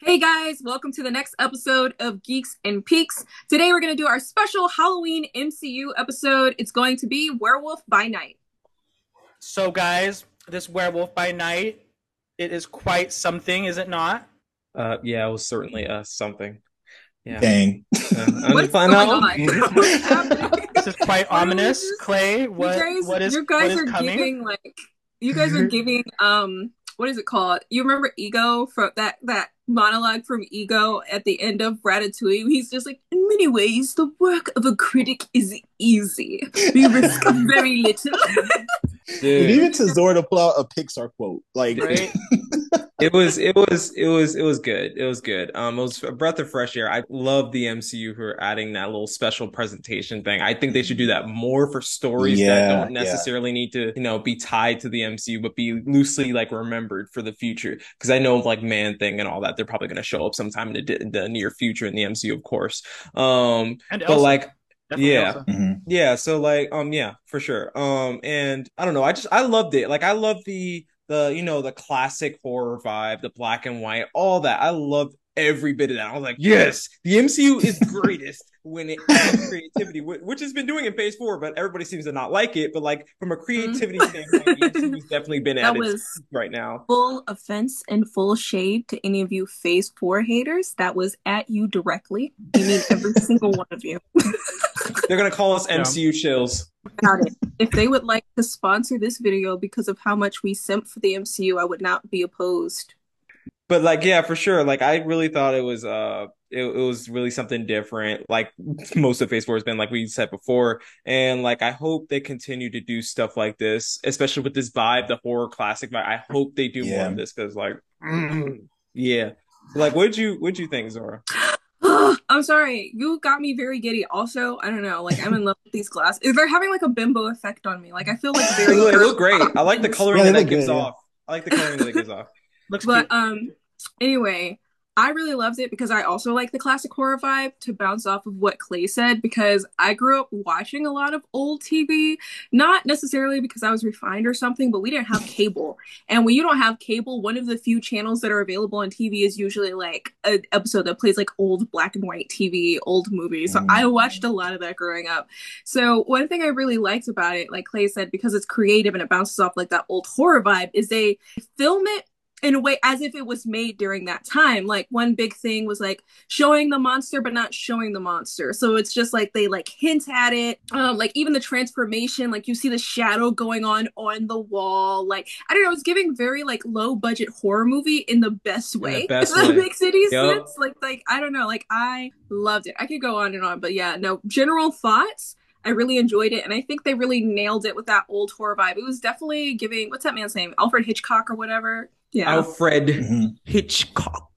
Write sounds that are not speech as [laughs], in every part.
Hey guys, welcome to the next episode of Geeks and Peaks. Today we're going to do our special Halloween MCU episode. It's going to be Werewolf by Night. So, guys, this Werewolf by Night, it is quite something, is it not? Uh, yeah, it was certainly uh something. Yeah. Dang. Uh, I'm What's find going out. on? [laughs] This is quite What are we ominous. just- Clay, what, you guys, what is, you guys what is are coming? giving like you guys are giving um what is it called? You remember Ego from that that monologue from Ego at the end of Ratatouille? He's just like, in many ways, the work of a critic is easy. We risk [laughs] very little. [laughs] Dude, Dude, even to Zora to pull out a Pixar quote, like Right? [laughs] it was it was it was it was good. It was good. Um, it was a breath of fresh air. I love the MCU for adding that little special presentation thing. I think they should do that more for stories that don't yeah. necessarily need to, you know, be tied to the MCU, but be loosely like remembered for the future. Because I know like Man Thing and all that, they're probably going to show up sometime in the, di- the near future in the MCU, of course. Um, And but Elsa. like. Definitely yeah. Elsa. Mhm. Yeah, so like um yeah, for sure. Um and I don't know, I just I loved it. Like I love the the you know the classic horror vibe, the black and white, all that. I loved every bit of that. I was like, yes, the MCU is [laughs] greatest when it adds creativity, which has been doing in Phase Four, but everybody seems to not like it. But like from a creativity standpoint, the MCU has definitely been That at its was peak right now. full offense and full shade to any of you Phase 4 haters. That was at you directly. I mean, every single one of you. [laughs] They're gonna call us Yeah. MCU chills. Got it. If they would like to sponsor this video because of how much we simp for the MCU, I would not be opposed. But like, yeah, for sure. Like, I really thought it was uh, it, it was really something different. Like most of Phase Four has been, like we said before, and like I hope they continue to do stuff like this, especially with this vibe, the horror classic vibe. I hope they do more of this because, like, [clears throat] yeah. Like, what'd you what'd you think, Zora? [gasps] [laughs] [gasps] I'm sorry, you got me very giddy. Also, I don't know, like I'm in love with these glasses. They're having like a bimbo effect on me. Like I feel like They [laughs] very. look, they look great. I like the [laughs] coloring Yeah, that that look gives good, yeah. off. I like the coloring that it gives off. Looks But cute. um, anyway, I really loved it because I also like the classic horror vibe. To bounce off of what Clay said, because I grew up watching a lot of old TV, not necessarily because I was refined or something, but we didn't have cable. And when you don't have cable, one of the few channels that are available on TV is usually like an episode that plays like old black and white TV, old movies. So Mm. I watched a lot of that growing up. So one thing I really liked about it, like Clay said, because it's creative and it bounces off like that old horror vibe, is they film it in a way as if it was made during that time. Like one big thing was like showing the monster but not showing the monster. So it's just like they like hint at it. Um like even the transformation, like you see the shadow going on on the wall. Like I don't know, it's giving very like low budget horror movie in the best the way. [laughs] best if that way. makes any Yup. sense. Like like I don't know, like I loved it. I could go on and on, but yeah, no, general thoughts I really enjoyed it, and I think they really nailed it with that old horror vibe. It was definitely giving what's that man's name? Alfred Hitchcock or whatever. Yeah. Alfred Mhm. Hitchcock.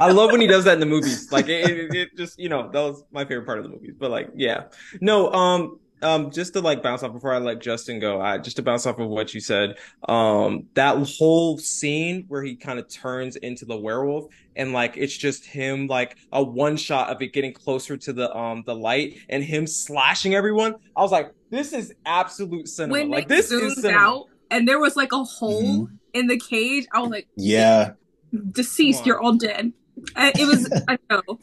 I love when he does that in the movies. Like it, it, it just, you know, that was my favorite part of the movies. But like, yeah, no, um, um, just to like bounce off before I let Justin go, I just to bounce off of what you said, um, that whole scene where he kind of turns into the werewolf and like it's just him like a one shot of it getting closer to the um the light and him slashing everyone. I was like, this is absolute cinema. when like this zoomed is cinema. out and there was like a hole Mhm. in the cage, I was like, Yeah, deceased, you're all dead. It was, [laughs] I don't know,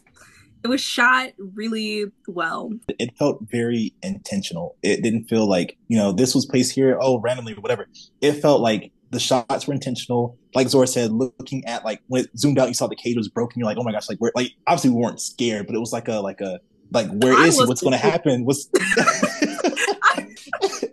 it was shot really well. it felt very intentional. It didn't feel like you know this was placed here, oh, randomly or whatever. It felt like the shots were intentional. Like Zora said, looking at like when it zoomed out, you saw the cage was broken. You're like, oh my gosh, like we're like obviously we weren't scared, but it was like a like a like where I is he? What's going to happen? What's [laughs] [laughs]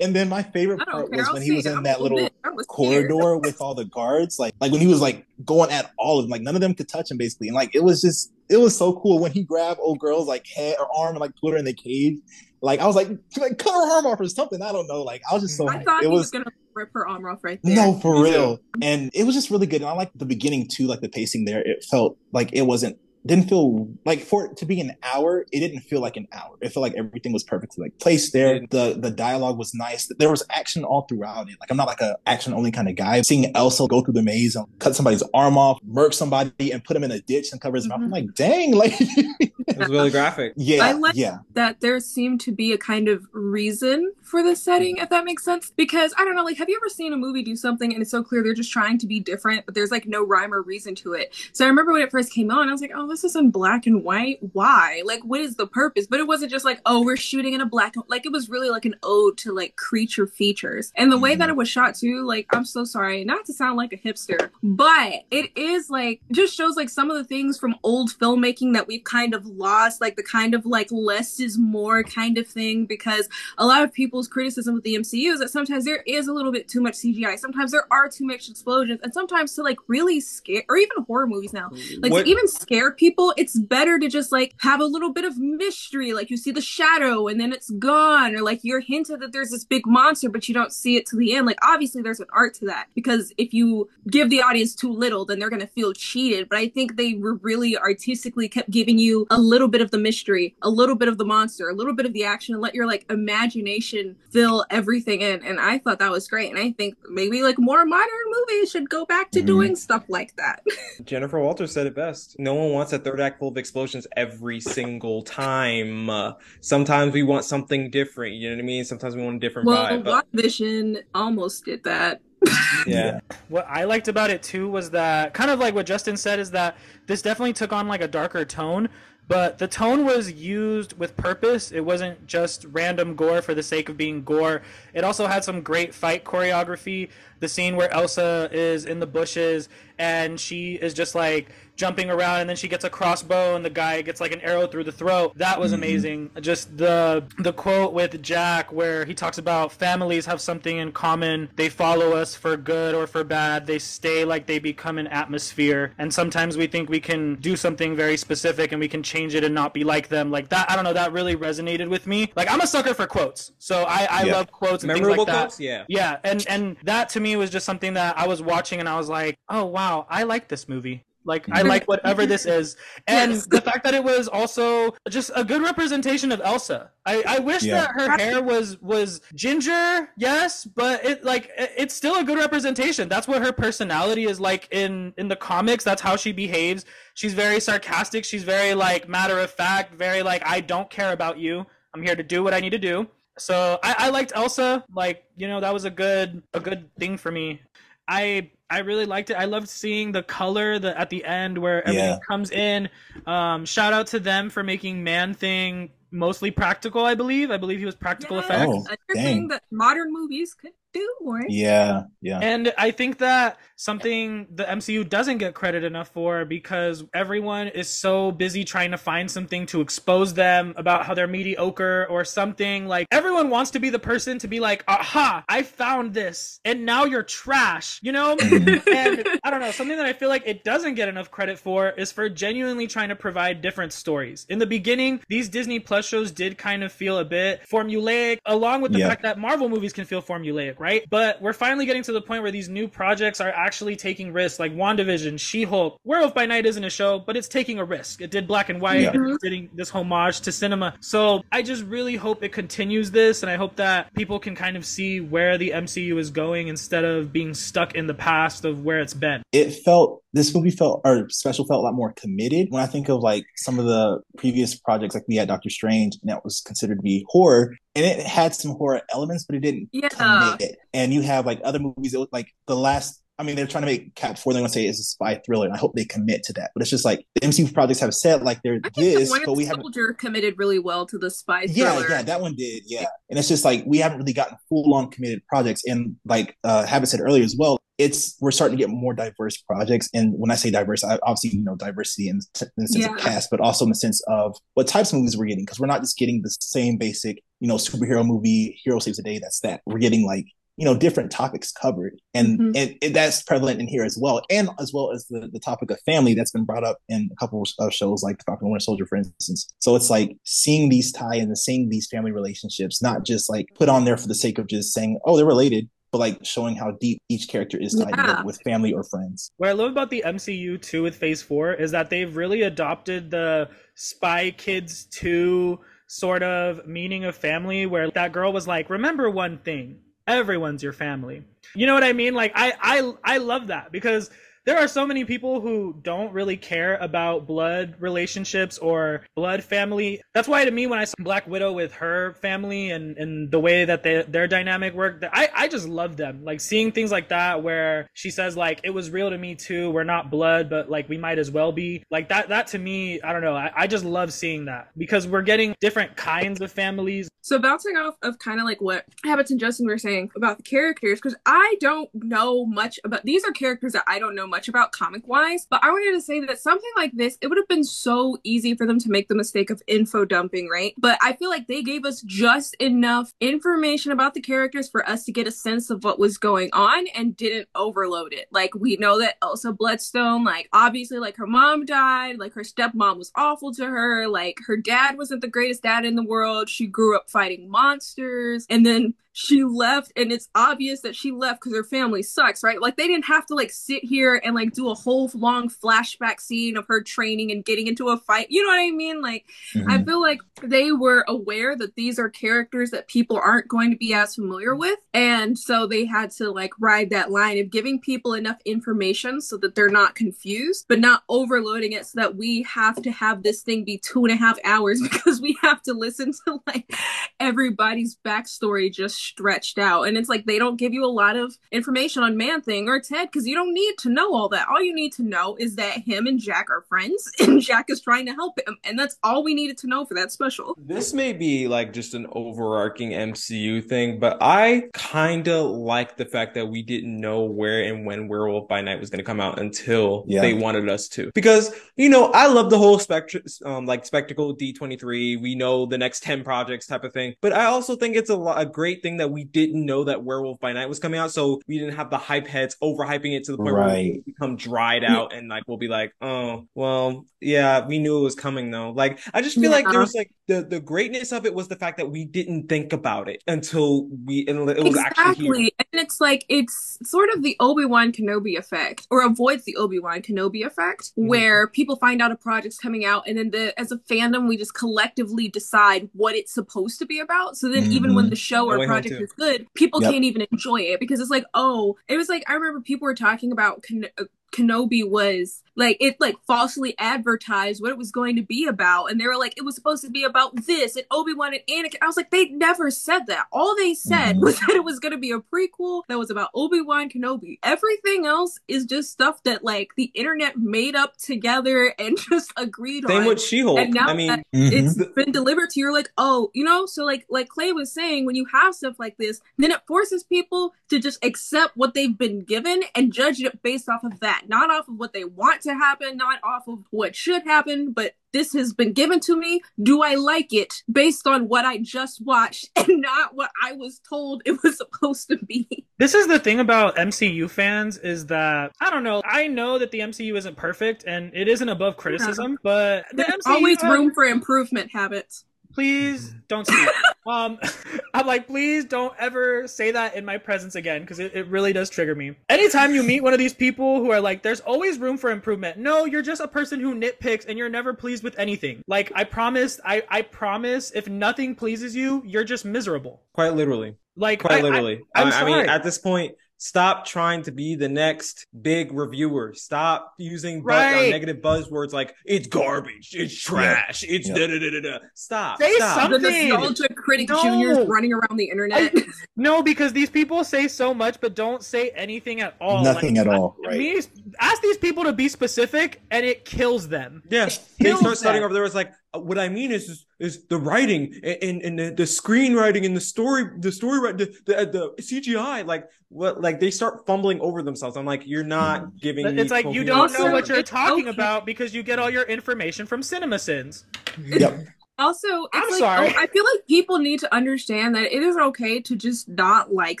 and then my favorite part was when he was in that little bit- I was scared. corridor [laughs] with all the guards like like when he was like going at all of them like none of them could touch him basically. And like it was just it was so cool when he grabbed old girl's like head or arm and like put her in the cage. Like i was like like cut her arm off or something. I don't know. Like i was just so I hyped. thought it he was, was gonna rip her arm off right there. no for real. And it was just really good. And i like the beginning too like the pacing there. It felt like it wasn't didn't feel like for it to be an hour it didn't feel like an hour it felt like everything was perfectly like placed there the the dialogue was nice there was action all throughout it like i'm not like a action only kind of guy seeing elsa go through the maze and cut somebody's arm off murk somebody and put him in a ditch and cover his mouth i'm Mhm. like dang [laughs] like It was really graphic. Yeah, I like yeah. that there seemed to be a kind of reason for the setting, if that makes sense. Because I don't know, like, have you ever seen a movie do something and it's so clear they're just trying to be different, but there's like no rhyme or reason to it? So I remember when it first came on, I was like, oh, this is in black and white. Why? Like, what is the purpose? But it wasn't just like, oh, we're shooting in a black like it was really like an ode to like creature features. And the way that mm-hmm. it was shot too, like, I'm so sorry, not to sound like a hipster, but it is like just shows like some of the things from old filmmaking that we've kind of lost, like the kind of like less is more kind of thing, because a lot of people's criticism with the MCU is that sometimes there is a little bit too much CGI, sometimes there are too much explosions, and sometimes to like really scare, or even horror movies now, like What- to even scare people, it's better to just like have a little bit of mystery, like you see the shadow and then it's gone, or like you're hinted that there's this big monster, but you don't see it to the end. Like obviously there's an art to that because if you give the audience too little, then they're gonna feel cheated. But I think they were really artistically kept giving you a little bit of the mystery, a little bit of the monster, a little bit of the action, and let your like imagination fill everything in. And I thought that was great. And I think maybe like more modern movies should go back to Mhm. doing stuff like that. [laughs] Jennifer Walters said it best. No one wants a third act full of explosions every single time. Uh, sometimes we want something different. You know what I mean? Sometimes we want a different well, vibe. But, WandaVision almost did that. [laughs] yeah. What I liked about it too was that kind of like what Justin said is that this definitely took on like a darker tone, but the tone was used with purpose. It wasn't just random gore for the sake of being gore. It also had some great fight choreography. The scene where Elsa is in the bushes and she is just like jumping around and then she gets a crossbow and the guy gets like an arrow through the throat. That was Mhm. amazing. Just the the quote with Jack where he talks about families have something in common. They follow us for good or for bad. They stay like they become an atmosphere. And sometimes we think we can do something very specific and we can change it and not be like them. Like that I don't know, that really resonated with me. Like I'm a sucker for quotes. So I, I Yeah. love quotes and Memorable things like that. Yeah. Yeah, and and that to me was just something that I was watching and I was like, "Oh wow, I like this movie." Like I [laughs] like whatever this is, and Yes. the fact that it was also just a good representation of Elsa. I, I wish Yeah. that her hair was was ginger, yes, but it like it- it's still a good representation. That's what her personality is like in in the comics. That's how she behaves. She's very sarcastic. She's very like matter of fact. Very like I don't care about you. I'm here to do what I need to do. So I, I liked Elsa. Like you know that was a good a good thing for me. I I really liked it. I loved seeing the color the at the end where everything Yeah. comes in. Um, shout out to them for making Man Thing mostly practical. I believe. I believe he was practical Yes, effects. Oh, another dang. thing that modern movies could do more. Yeah, yeah. And I think that something the MCU doesn't get credit enough for because everyone is so busy trying to find something to expose them about how they're mediocre or something. Like everyone wants to be the person to be like, aha, I found this and now you're trash, you know? [laughs] Mm-hmm. and I don't know, something that I feel like it doesn't get enough credit for is for genuinely trying to provide different stories. In the beginning, these Disney Plus shows did kind of feel a bit formulaic, along with the Yeah. fact that Marvel movies can feel formulaic, right? But we're finally getting to the point where these new projects are actually taking risks, like WandaVision, She Hulk. Werewolf by Night isn't a show, but it's taking a risk. It did black and white, Yeah. and getting this homage to cinema. So I just really hope it continues this, and I hope that people can kind of see where the MCU is going instead of being stuck in the past of where it's been. it felt this movie felt or special felt a lot more committed when i think of like some of the previous projects like we had doctor strange and that was considered to be horror and it had some horror elements but it didn't Yeah. commit and you have like other movies that like the last I mean, they're trying to make Cap Four. They want to say it's a spy thriller, and I hope they commit to that. But it's just like the MCU projects have said, like they're this, the but we haven't. Soldier committed really well to the spy Yeah, yeah, that one did. Yeah, and it's just like we haven't really gotten full on committed projects. And like uh, Habit said earlier as well, it's we're starting to get more diverse projects. And when I say diverse, I obviously you know diversity in, in the sense Yeah. of cast, but also in the sense of what types of movies we're getting because we're not just getting the same basic you know superhero movie, hero saves the day. That's that. We're getting like you know different topics covered and, Mhm. and and that's prevalent in here as well and as well as the, the topic of family that's been brought up in a couple of shows like falcon and winter soldier for instance so it's like seeing these tie and seeing these family relationships not just like put on there for the sake of just saying oh they're related but like showing how deep each character is tied Yeah. with family or friends What I love about the MCU too with Phase 4 is that they've really adopted the Spy Kids 2 sort of meaning of family where that girl was like, "Remember one thing. Everyone's your family." You know what I mean? Like I I I love that because there are so many people who don't really care about blood relationships or blood family. That's why to me, when I saw Black Widow with her family and, and the way that they, their dynamic worked, I, I just love them. Like seeing things like that where she says like, it was real to me too. We're not blood, but like we might as well be like that. That to me, I don't know. I, I just love seeing that because we're getting different kinds of families. So bouncing off of kind of like what Habits and Justin were saying about the characters, because I don't know much about these are characters that I don't know much about comic wise, but I wanted to say that something like this, it would have been so easy for them to make the mistake of info dumping, right? But I feel like they gave us just enough information about the characters for us to get a sense of what was going on and didn't overload it. Like we know that Elsa Bloodstone, like obviously like her mom died, like her stepmom was awful to her, like her dad wasn't the greatest dad in the world. She grew up fighting monsters and then she left and it's obvious that she left because her family sucks right? Like they didn't have to like sit here and like do a whole long flashback scene of her training and getting into a fight. You know what i mean? Like mm-hmm. i feel like they were aware that these are characters that people aren't going to be as familiar with and so they had to like ride that line of giving people enough information so that they're not confused but not overloading it so that we have to have this thing be two and a half hours [laughs] because we have to listen to like everybody's backstory just stretched out. And it's like they don't give you a lot of information on Man Thing or Ted because you don't need to know all that. All you need to know is that him and Jack are friends [laughs] and Jack is trying to help him. And that's all we needed to know for that special. This may be like just an overarching MCU thing, but I kind of like the fact that we didn't know where and when Werewolf by Night was going to come out until yeah. they wanted us to. Because, you know, I love the whole spectrum, um, like spectacle D23. We know the next 10 projects type of thing. But I also think it's a, a great thing thing that we didn't know that Werewolf by Night was coming out, so we didn't have the hype heads overhyping it to the point right. where we become dried out and like we'll be like, oh, well, yeah, we knew it was coming though. Like I just feel yeah. like there was like the the greatness of it was the fact that we didn't think about it until we it was exactly. actually here. And it's like it's sort of the Obi Wan Kenobi effect, or avoids the Obi Wan Kenobi effect, mm-hmm. where people find out a project's coming out, and then the as a fandom we just collectively decide what it's supposed to be about. So then mm-hmm. even when the show or project project is good, people yep. can't even enjoy it because it's like, oh, it was like I remember people were talking about uh, Kenobi was like it like falsely advertised what it was going to be about. And they were like it was supposed to be about this and Obi-Wan and Anakin. I was like they never said that. All they said mm-hmm. was [laughs] that it was going to be a prequel that was about Obi-Wan Kenobi. Everything else is just stuff that like the internet made up together and [laughs] just agreed Same on. with She-Hulk. And now I mean mm-hmm. it's been delivered to you you're like oh you know? So like like Clay was saying when you have stuff like this then it forces people to just accept what they've been given and judge it based off of that not off of what they want to happen, not off of what should happen, but this has been given to me. Do I like it based on what I just watched [laughs] and not what I was told it was supposed to be? This is the thing about MCU fans is that I don't know. I know that the MCU isn't perfect and it isn't above criticism, but the There's MCU always room for improvement habits please don't speak. [laughs] um, [laughs] I'm like, please don't ever say that in my presence again because it, it really does trigger me. Anytime you meet one of these people who are like, there's always room for improvement. No, you're just a person who nitpicks and you're never pleased with anything. Like, I promise, I, I promise, if nothing pleases you, you're just miserable. Quite literally. Like, quite I, literally. I, I, I mean, at this point, Stop trying to be the next big reviewer. Stop using right. bu- uh, negative buzzwords like it's garbage, it's trash, yeah. it's da da da da. Stop. Say stop. something. The nostalgia critic no. juniors running around the internet. I, no, because these people say so much but don't say anything at all. Nothing like, at all. Right. Me, ask these people to be specific, and it kills them. Yeah, they start starting over there. It's like uh, what I mean is, is, is the writing and, and the, the screenwriting and the story, the story, the, the, the CGI, like what, like they start fumbling over themselves. I'm like, you're not mm-hmm. giving. It's like you don't know what you're talking okay. about because you get all your information from CinemaSins. Yep. [laughs] Also, I'm like, sorry. Oh, I feel like people need to understand that it is okay to just not like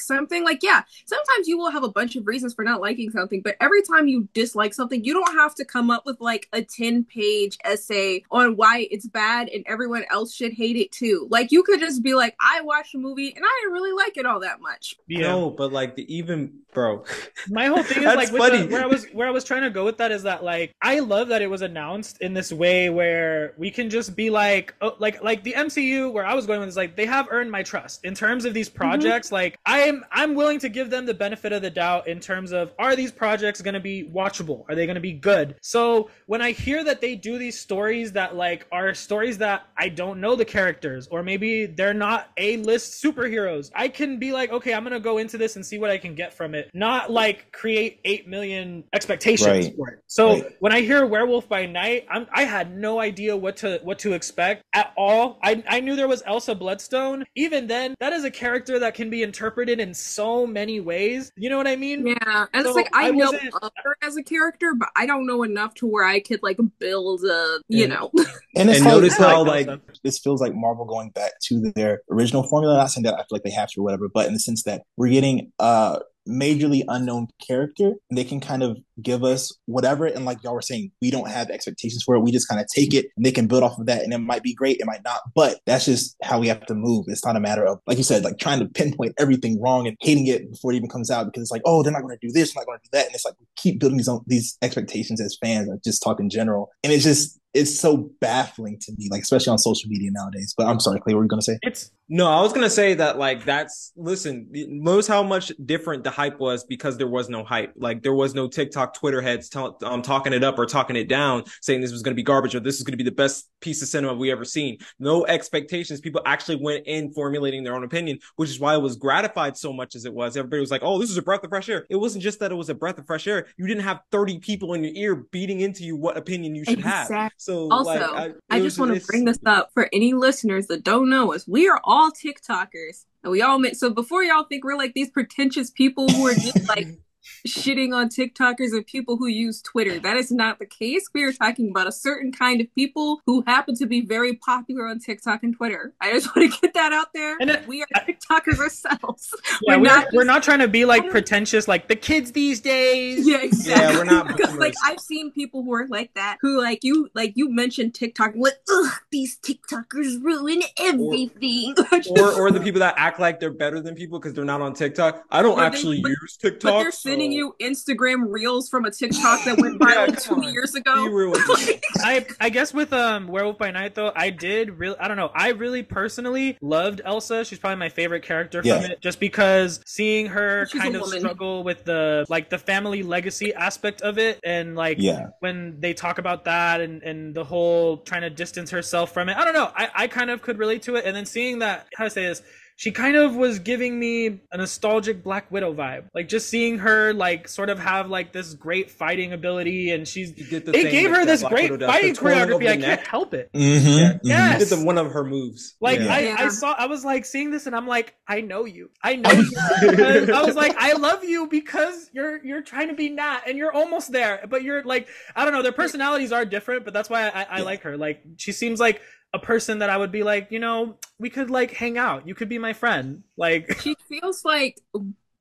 something. Like, yeah, sometimes you will have a bunch of reasons for not liking something, but every time you dislike something, you don't have to come up with like a 10 page essay on why it's bad and everyone else should hate it too. Like, you could just be like, I watched a movie and I didn't really like it all that much. Yeah. No, but like the even bro. [laughs] My whole thing is like the, where I was where I was trying to go with that is that like I love that it was announced in this way where we can just be like, oh, know, like like the MCU where I was going with is like they have earned my trust in terms of these projects. Mm-hmm. Like I am I'm willing to give them the benefit of the doubt in terms of are these projects going to be watchable? Are they going to be good? So when I hear that they do these stories that like are stories that I don't know the characters or maybe they're not A list superheroes, I can be like, okay, I'm gonna go into this and see what I can get from it. Not like create eight million expectations right. for it. So right. when I hear Werewolf by Night, I'm, I had no idea what to what to expect at all. I I knew there was Elsa Bloodstone. Even then, that is a character that can be interpreted in so many ways. You know what I mean? Yeah, and so it's like I, I know her as a character, but I don't know enough to where I could like build a you and, know. And, and notice how like this feels like Marvel going back to their original formula. Not saying that I feel like they have to or whatever, but in the sense that we're getting uh majorly unknown character and they can kind of give us whatever. And like y'all were saying we don't have expectations for it. We just kind of take it and they can build off of that and it might be great it might not. But that's just how we have to move. It's not a matter of like you said like trying to pinpoint everything wrong and hating it before it even comes out because it's like oh they're not going to do this they're not going to do that. And it's like we keep building these these expectations as fans like just talk in general. And it's just it's so baffling to me, like especially on social media nowadays. But I'm sorry, Clay, what were you gonna say? It's no, I was gonna say that like that's listen, knows how much different the hype was because there was no hype. Like there was no TikTok, Twitter heads t- um, talking it up or talking it down, saying this was gonna be garbage or this is gonna be the best piece of cinema we ever seen. No expectations. People actually went in formulating their own opinion, which is why it was gratified so much as it was. Everybody was like, "Oh, this is a breath of fresh air." It wasn't just that it was a breath of fresh air. You didn't have 30 people in your ear beating into you what opinion you should exactly. have. So also, like, I, I just want to bring this up for any listeners that don't know us. We are all TikTokers, and we all make so before y'all think we're like these pretentious people who are just like [laughs] shitting on TikTokers and people who use Twitter. That is not the case. We are talking about a certain kind of people who happen to be very popular on TikTok and Twitter. I just [laughs] want to get that out there. And it, we are TikTokers ourselves. Yeah, we're, we're not. Just, we're not trying to be like [laughs] pretentious, like the kids these days. Yeah, exactly. Yeah, we're not. because like I've seen people who are like that, who like you, like you mentioned TikTok, like ugh, these TikTokers ruin everything. Or, [laughs] or, or the people that act like they're better than people because they're not on TikTok. I don't actually they, use TikTok sending you Instagram reels from a TikTok that went [laughs] viral yeah, two on. years ago. [laughs] I I guess with um Werewolf by Night though, I did really I don't know. I really personally loved Elsa. She's probably my favorite character yeah. from it, just because seeing her She's kind of woman. struggle with the like the family legacy aspect of it, and like yeah. when they talk about that and and the whole trying to distance herself from it. I don't know. I I kind of could relate to it, and then seeing that how to say this she kind of was giving me a nostalgic Black Widow vibe. Like just seeing her like sort of have like this great fighting ability, and she's it gave her this great fighting choreography. I can't help it. Mm-hmm, yeah. mm-hmm. Yes, did the, one of her moves. Like yeah. I, yeah. I saw, I was like seeing this, and I'm like, I know you. I know you. [laughs] I was like, I love you because you're you're trying to be Nat, and you're almost there, but you're like, I don't know. Their personalities are different, but that's why I, I yeah. like her. Like she seems like a person that I would be like, you know, we could like hang out. You could be my friend. Like [laughs] she feels like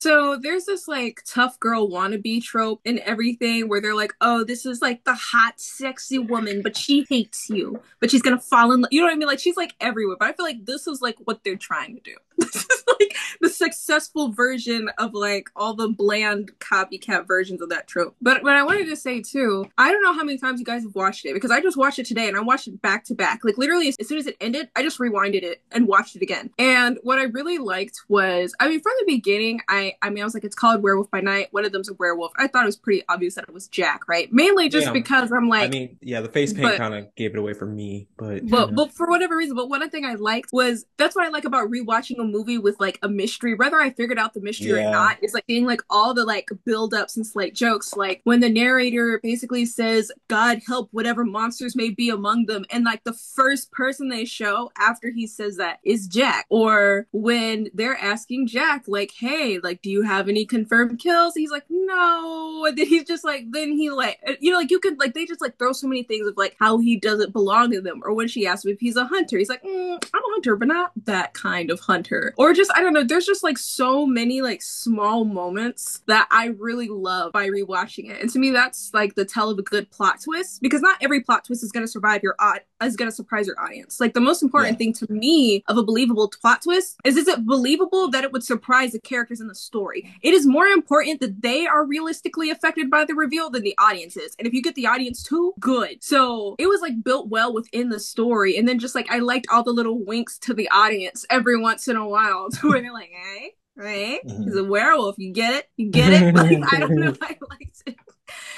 so there's this like tough girl wannabe trope in everything where they're like, oh, this is like the hot, sexy woman, but she hates you, but she's gonna fall in love. You know what I mean? Like she's like everywhere. But I feel like this is like what they're trying to do. This is like the successful version of like all the bland copycat versions of that trope. But what I wanted to say too, I don't know how many times you guys have watched it because I just watched it today and I watched it back to back. Like literally as soon as it ended, I just rewinded it and watched it again. And what I really liked was, I mean, from the beginning, I I mean, I was like, it's called Werewolf by Night. One of them's a werewolf. I thought it was pretty obvious that it was Jack, right? Mainly just yeah. because I'm like, I mean, yeah, the face paint kind of gave it away for me, but but but for whatever reason. But one thing I liked was that's what I like about rewatching a movie with like a mystery, whether I figured out the mystery yeah. or not. Is like seeing like all the like build ups and slight jokes, like when the narrator basically says, "God help whatever monsters may be among them," and like the first person they show after he says that is Jack, or when they're asking Jack, like, "Hey, like." do you have any confirmed kills? He's like, no. And then he's just like, then he like, uh, you know, like you could like they just like throw so many things of like how he doesn't belong to them. Or when she asks him if he's a hunter, he's like, mm, I'm a hunter, but not that kind of hunter. Or just I don't know, there's just like so many like small moments that I really love by rewatching it. And to me that's like the tell of a good plot twist because not every plot twist is going to survive your odd is going to surprise your audience. Like the most important Yeah. thing to me of a believable plot twist is is it believable that it would surprise the characters in the story? It is more important that they are realistically affected by the reveal than the audience is. And if you get the audience too, good. So it was like built well within the story. And then just like I liked all the little winks to the audience every once in a while to where they're like, hey, right? Mhm. He's a werewolf. You get it? You get it? [laughs] Like, I don't know if I liked it.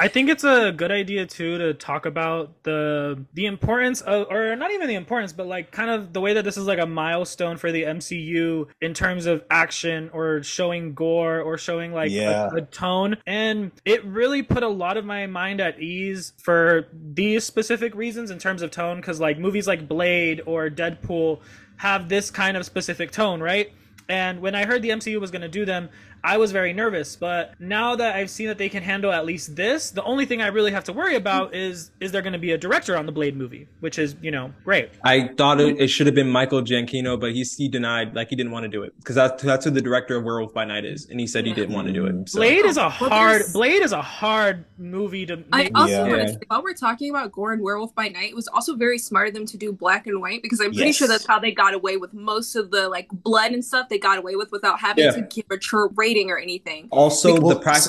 I think it's a good idea too to talk about the the importance of or not even the importance but like kind of the way that this is like a milestone for the MCU in terms of action or showing gore or showing like Yeah. a, a tone and it really put a lot of my mind at ease for these specific reasons in terms of tone cuz like movies like Blade or Deadpool have this kind of specific tone, right? And when I heard the MCU was going to do them, I was very nervous. But now that I've seen that they can handle at least this, the only thing I really have to worry about is is there going to be a director on the Blade movie, which is you know great. I thought it, it should have been Michael Giacchino, but he's he denied, like he didn't want to do it because that's that's who the director of Werewolf by Night is, and he said he didn't want to do it. So. Blade is a hard Blade is a hard movie to. I make. also Yeah. want to say, while we're talking about Gore and Werewolf by Night, it was also very smart of them to do black and white because I'm pretty Yes. sure that's how they got away with most of the like blood and stuff they got away with without having Yeah. to give a true rating or anything. Also, Well, the prac-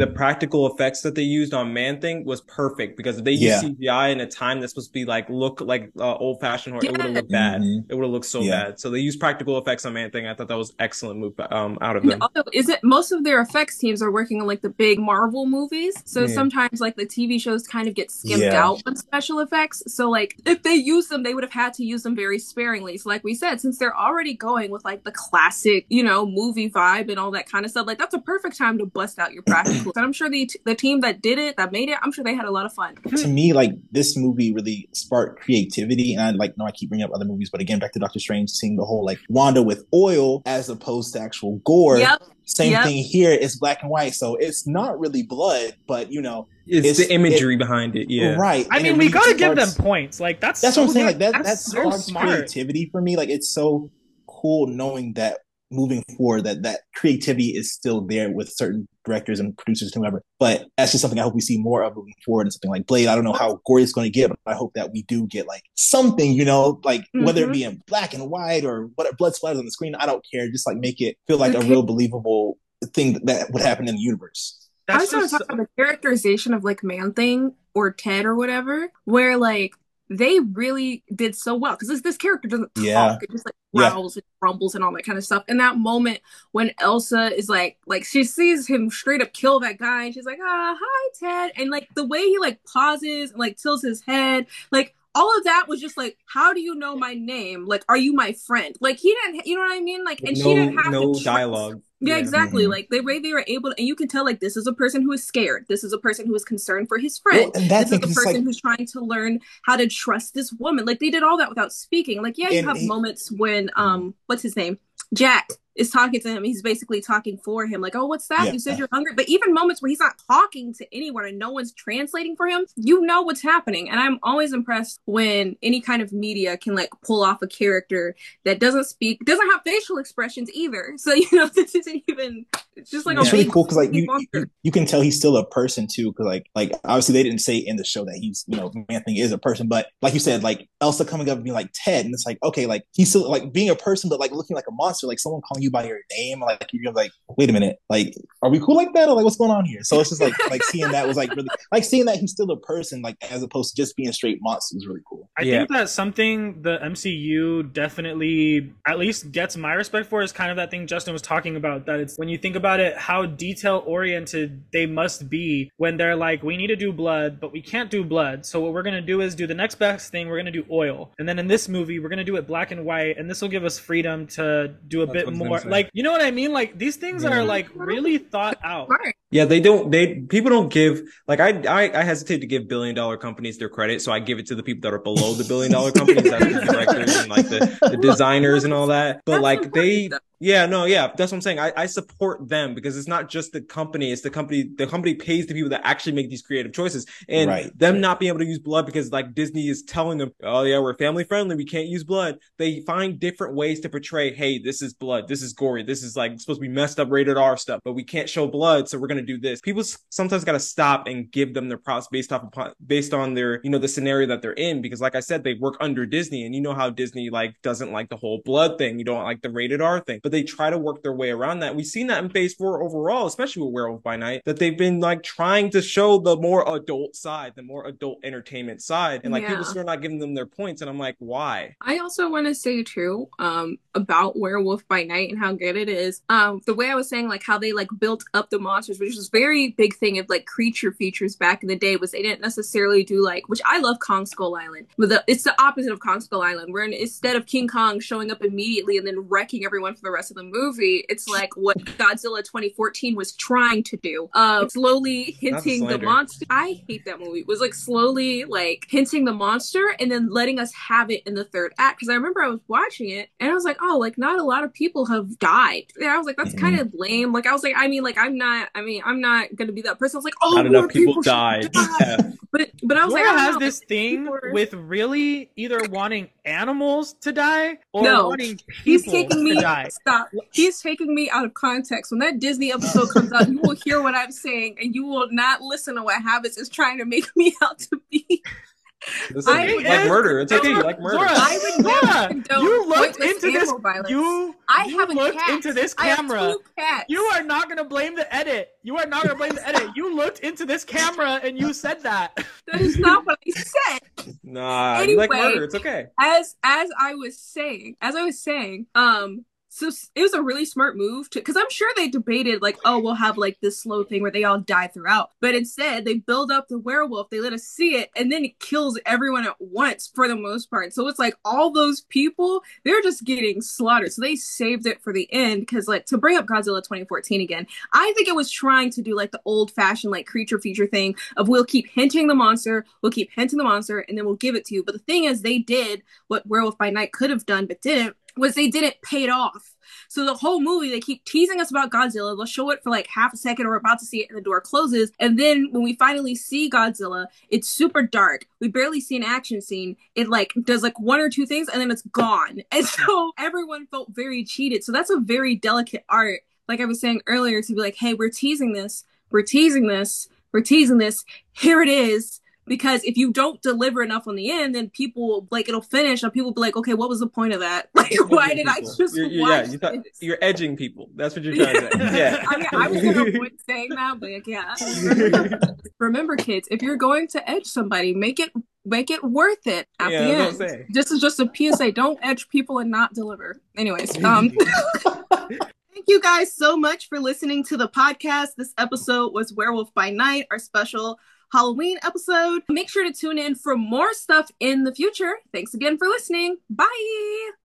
the practical effects that they used on Man Thing was perfect because if they used Yeah. CGI in a time that's supposed to be like look like uh, old fashioned horror, it would have Yeah. looked bad. Mhm. It would have looked so Yeah. bad. So they used practical effects on Man Thing. I thought that was excellent move um, out of And them. also, is it most of their effects teams are working on like the big Marvel movies, so Yeah. sometimes like the TV shows kind of get skimmed Yeah. out on special effects. So like if they use them, they would have had to use them very sparingly. So like we said, since they're already going with like the classic, you know, movie vibe and all that kind of stuff, like that's a perfect time to bust out your practicals. and I'm sure the the team that did it, that made it, I'm sure they had a lot of fun. to me, like this movie really sparked creativity, and I like no, I keep bringing up other movies, but again, back to Doctor Strange, seeing the whole like Wanda with oil as opposed to actual gore. Yep. Same Yep. thing here. It's black and white, so it's not really blood, but you know, It's, It's- the imagery behind it. Yeah. right. I and mean, we really gotta give them points. Like that's That's so what I'm saying. Like that, that's that's, so sparks smart. creativity for me. Like it's so cool knowing that moving forward, that that creativity is still there with certain directors and producers and whoever. But that's just something I hope we see more of moving forward. And something like Blade. I don't know how gory it's going to get, but I hope that we do get like something. You know, like whether it mm-hmm. be in black and white or what blood splatters on the screen. I don't care. Just like make it feel like a mm-hmm. real believable thing that, that would happen in the universe. I That's was going to talk about the characterization of like Man Thing or Ted or whatever, where like they really did so well because this this character doesn't talk; Yeah. it just like Yeah. growls and rumbles and all that kind of stuff. And that moment when Elsa is like, like she sees him straight up kill that guy, and she's like, "Ah, hi Ted," and like the way he like pauses and like tilts his head, like. All of that was just like, how do you know my name? Like, are you my friend? Like, he didn't, you know what I mean? Like, and she didn't have no dialogue. Yeah, exactly. Mhm. Like the way they were able to, and you can tell, like, this is a person who is scared. This is a person who is concerned for his friend. Well, and that's this is the a person like- who's trying to learn how to trust this woman. Like they did all that without speaking. Like, yeah, you have he- moments when um what's his name? Jack is talking to him. He's basically talking for him, like, oh, what's that? Yeah. You said you're hungry. But even moments where he's not talking to anyone and no one's translating for him, you know what's happening. And I'm always impressed when any kind of media can like pull off a character that doesn't speak, doesn't have facial expressions either. [laughs] So, you know, [laughs] this isn't even it's just like Yeah. a it's really cool because like you, you you can tell he's still a person too because like like obviously they didn't say in the show that he's you know man thing is a person but like you said like Elsa coming up and being like Ted and it's like okay like he's still like being a person but like looking like a monster like someone calling you by your name like you're like wait a minute like are we cool like that or like what's going on here so it's just like [laughs] like seeing that was like really like seeing that he's still a person like as opposed to just being straight monster was really cool I Yeah. think that something the MCU definitely at least gets my respect for is kind of that thing Justin was talking about. That it's when you think about it, how detail oriented they must be when they're like, we need to do blood, but we can't do blood. So what we're gonna do is do the next best thing. We're gonna do oil, and then in this movie, we're gonna do it black and white, and this will give us freedom to do a That's bit what I was more. Gonna. Like, you know what I mean? Like these things Yeah. are like really thought out. Smart. Yeah, they don't. They people don't give like I I, I hesitate to give billion dollar companies their credit, so I give it to the people that are below the billion dollar companies, that's the [laughs] directors and like the, the designers and all that. But That's like they, important, yeah, no, yeah, that's what I'm saying. I, I support them because it's not just the company; it's the company. The company pays the people that actually make these creative choices, and Right. them not being able to use blood because like Disney is telling them, oh yeah, we're family friendly, we can't use blood. They find different ways to portray, hey, this is blood, this is gory, this is like supposed to be messed up rated R stuff, but we can't show blood, so we're gonna do this. People sometimes got to stop and give them their props based off upon based on their you know the scenario that they're in because like I said, they work under Disney, and you know how Disney like doesn't like the whole blood thing, you don't like the rated R thing, but they try to work their way around that. We've seen that in Phase Four overall, especially with Werewolf by Night, that they've been like trying to show the more adult side, the more adult entertainment side, and like people Yeah. still not giving them their points, and I'm like, why? I also want to say too, um, about Werewolf by Night and how good it is. Um, the way I was saying, like how they like built up the monsters, which was a very big thing of like creature features back in the day, was they didn't necessarily do like, which I love Kong Skull Island, but the, it's the opposite of Kong Skull Island, where instead of King Kong showing up immediately and then wrecking everyone for the rest of the movie, it's like what Godzilla 2014 was trying to do, uh, slowly hinting the monster. I hate that movie. It was like slowly like hinting the monster and then letting us have it in the third act. Because I remember I was watching it and I was like, oh, like not a lot of people have died. And I was like, that's Mhm. kind of lame. Like I was like, I mean, like I'm not. I mean, I'm not gonna be that person. I was like, oh, Not more enough people should died. die. [laughs] Yeah. But but I was Laura like, I don't has know, this like, thing people are- with really either wanting animals to die or No. wanting He's people taking me. to die. Stop. He's taking me out of context. When that Disney episode comes out, you will hear what I'm saying, and you will not listen to what Habits is trying to make me out to be. Listen, I- you like murder. It's okay. You Laura, like murder. Laura, I would never Laura, condone you looked into this. violence. You, I you have a looked cat. into this camera. You are not gonna blame the edit. You are not gonna blame the edit. You looked into this camera and you said that. That is not what I said. Nah, you like murder. It's okay. As as I was saying, as I was saying, um, so it was a really smart move to because I'm sure they debated like, oh, we'll have like this slow thing where they all die throughout, but instead they build up the werewolf, they let us see it, and then it kills everyone at once for the most part. So it's like all those people they're just getting slaughtered. So they saved it for the end because like to bring up Godzilla 2014 again, I think it was trying to do like the old fashioned like creature feature thing of we'll keep hinting the monster, we'll keep hinting the monster, and then we'll give it to you. But the thing is, they did what Werewolf by Night could have done, but didn't, was they didn't pay it off. So the whole movie, they keep teasing us about Godzilla. They'll show it for like half a second, or we're about to see it, and the door closes. And then when we finally see Godzilla, it's super dark. We barely see an action scene. It like does like one or two things, and then it's gone. [laughs] And so everyone felt very cheated. So that's a very delicate art. Like I was saying earlier, to be like, hey, we're teasing this, we're teasing this, we're teasing this. Here it is. Because if you don't deliver enough on the end, then people like it'll finish, and people will be like, "Okay, what was the point of that? [laughs] Like, why did I just You're, you're- watch yeah, you thought, this?" you're edging people. That's what you're trying to say. [laughs] Yeah. I mean, I was gonna avoid saying that, but like, yeah. [laughs] Remember, kids, if you're going to edge somebody, make it make it worth it at Yeah, the that's what I'm end. This is just a PSA. Don't edge people and not deliver. Anyways, um. Thank you guys so much for listening to the podcast. This episode was Werewolf by Night, our special Halloween episode. Make sure to tune in for more stuff in the future. Thanks again for listening. Bye.